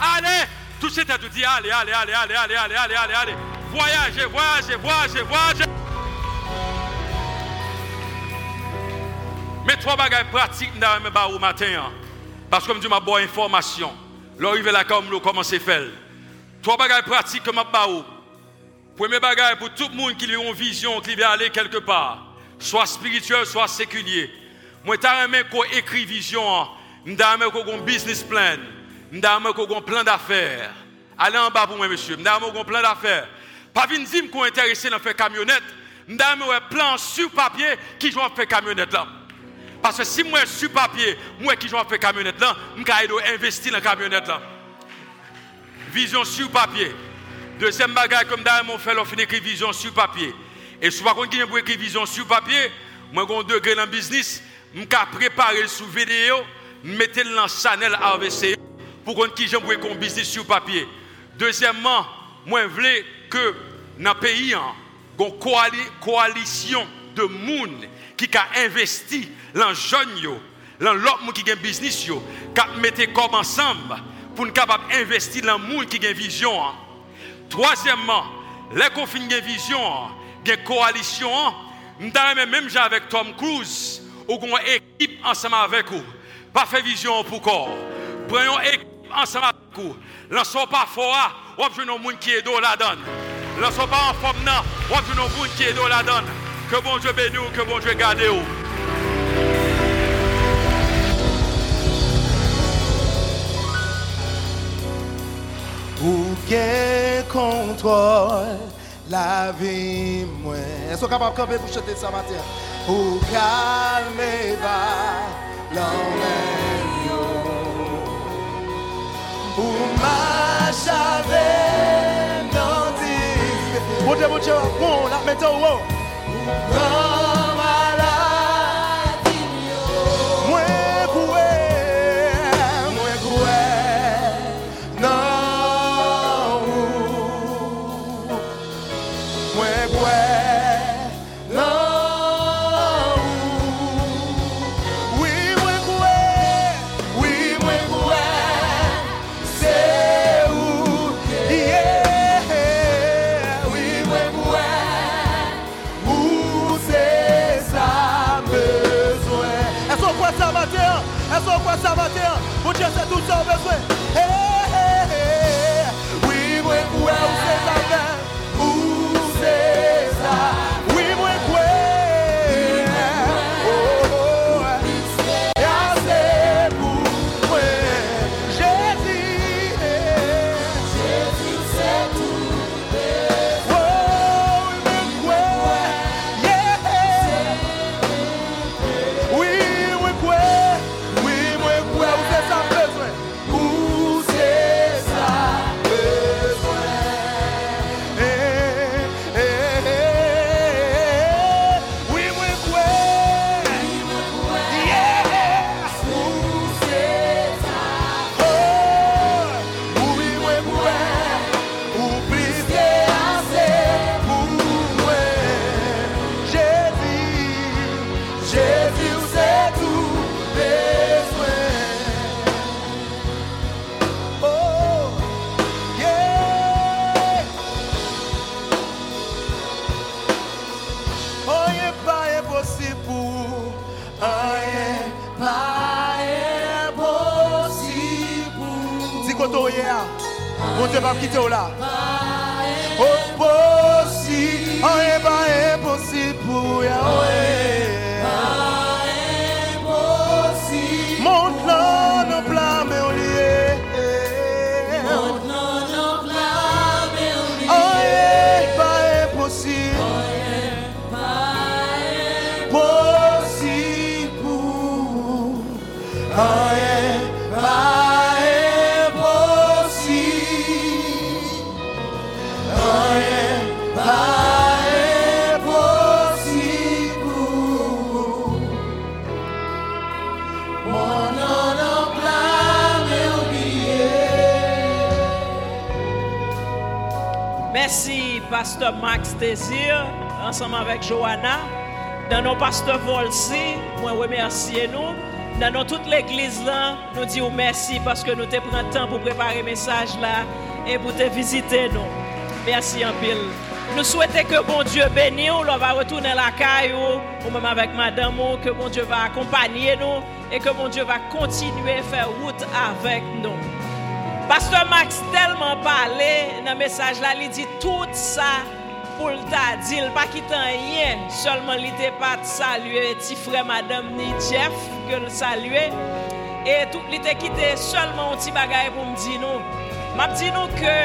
allez, tout se tête dit allez, allez, allez, allez, allez, allez, allez, allez. allez. Voyagez, voyagez, voyagez, voyagez. Mais trois bagages pratiques dans mes au matin. Hein. Parce que je ma bonne information. L'arrivée là comme nous commence à faire. Trois bagages pratiques que je baou. Premier bagage pour tout le monde qui a une vision, qui veut aller quelque part. Soit spirituel, soit séculier. Moi, je qu'on écrit vision. Je hein. qu'on un business plan. Je qu'on un plan d'affaires. Allez en bas pour moi, monsieur. Je qu'on un plan d'affaires. Pas venir dire qu'on intéressé dans faire camionnette. Je un plan sur papier qui joue faire camionnette là. Parce que si moi suis papier, moi qui joue faire camionnette là, je vais investir dans la camionnette là. Vision sur papier. Deuxième bagage, comme d'ailleurs mon fait, on fait écrire vision sur papier. Et si vous avez écrire vision sur papier, moi j'ai un degré dans le business, je préparer sous vidéo, mettre dans Chanel AVC pour qu'on qui j'aime un business sur papier. Deuxièmement, moi je veux que dans le pays, une coalition de monde qui a investi dans jeunes yo, dans l'autre qui a un business qui mettre comme ensemble pour nous capable investir dans monde qui a une vision. Troisièmement, les confins une vision, une coalition, nous même avec Tom Cruise, ou une équipe ensemble avec vous. Pas faire vision pour corps. Prenons équipe ensemble avec kou. Lansou pa fora, wap jounon moun ki la dan. Lansou pa an fom nan, wap jounon moun ki la dan. Ke bon je beni ou, ke bon je gade ou. Ou gen kontrol la vi mwen. Sou kapap kapè pou chete sa mater. Ou kalme va lan. What about your wound? Pasteur Max Désir, ensemble avec Johanna. Dans nos pasteurs Volsi, moi remercier nous. Dans nos, toute l'église là, nous disons merci parce que nous te pris le temps pour préparer le message là et pour te visiter nous. Merci en pile. Nous souhaitons que bon Dieu bénisse, on va retourner la caille ou même avec madame, que bon Dieu va accompagner nous et que bon Dieu va continuer à faire route avec nous. Pastor Max telman pale nan mesaj la, li di tout sa pou lta di, l pa kitan yen, solman li te pat salue ti fre madame ni Jeff ke l salue, e tout li te kite solman ti bagay pou mdi nou. Map di nou ke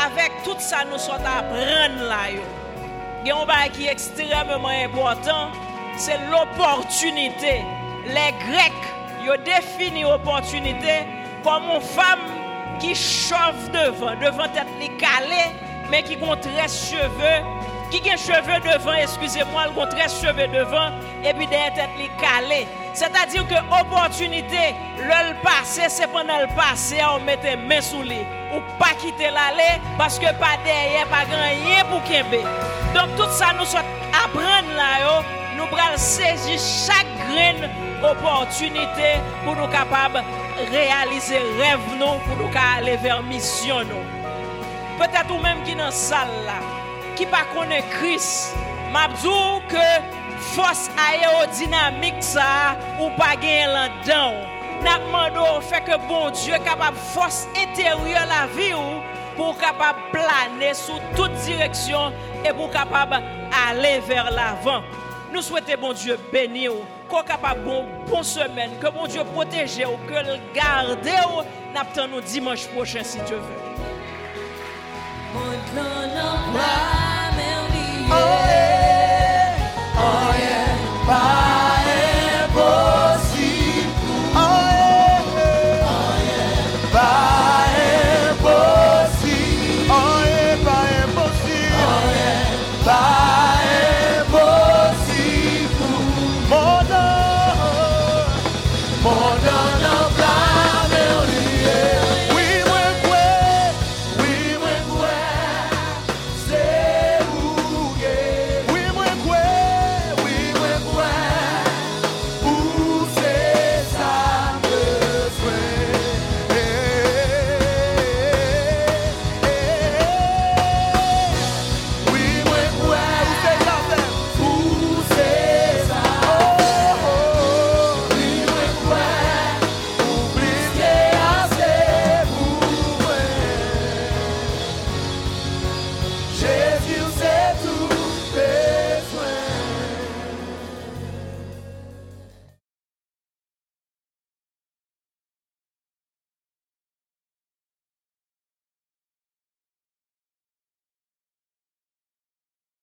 avek tout sa nou sot apren la yo. Gen yon bay ki ekstremement important, se l'opportunite. Le grek yo defini opportunite comme une femme qui chauffe devant, devant tête les calée, mais qui ont 13 cheveux, qui a cheveux devant, excusez-moi, elle a 13 cheveux devant, et puis derrière tête les calée. C'est-à-dire que l'opportunité, le passé, c'est pendant le passé, on mettait main sous lui. Ou pas quitter l'aller, parce que pas derrière, pas rien pour Kembe. Donc tout ça, nous sommes apprendre là, yo, nous allons saisir chaque graine opportunité pour nous capables réaliser rêve nous, pour nous aller vers mission nous. Peut-être ou même qui dans salle là, qui pas connaît Christ, m'a que force aérodynamique ça ou pas gagner là-dedans. N'a demandé fait que bon Dieu capable force intérieure la vie ou pour capable planer sous toute direction et pour capable aller vers l'avant. Nous souhaitons bon Dieu bénir qu'on capable bon bonne semaine, que bon Dieu protège ou que le garde n'attend dimanche prochain si Dieu veut. Oh